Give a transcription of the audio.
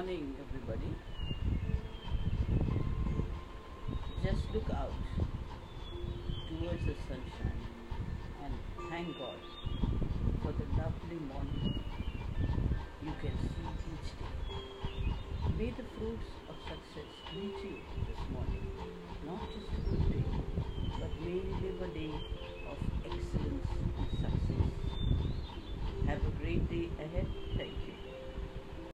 morning, everybody. Just look out towards the sunshine and thank God for the lovely morning you can see each day. May the fruits of success reach you this morning. Not just a good day, but may you live a day of excellence and success. Have a great day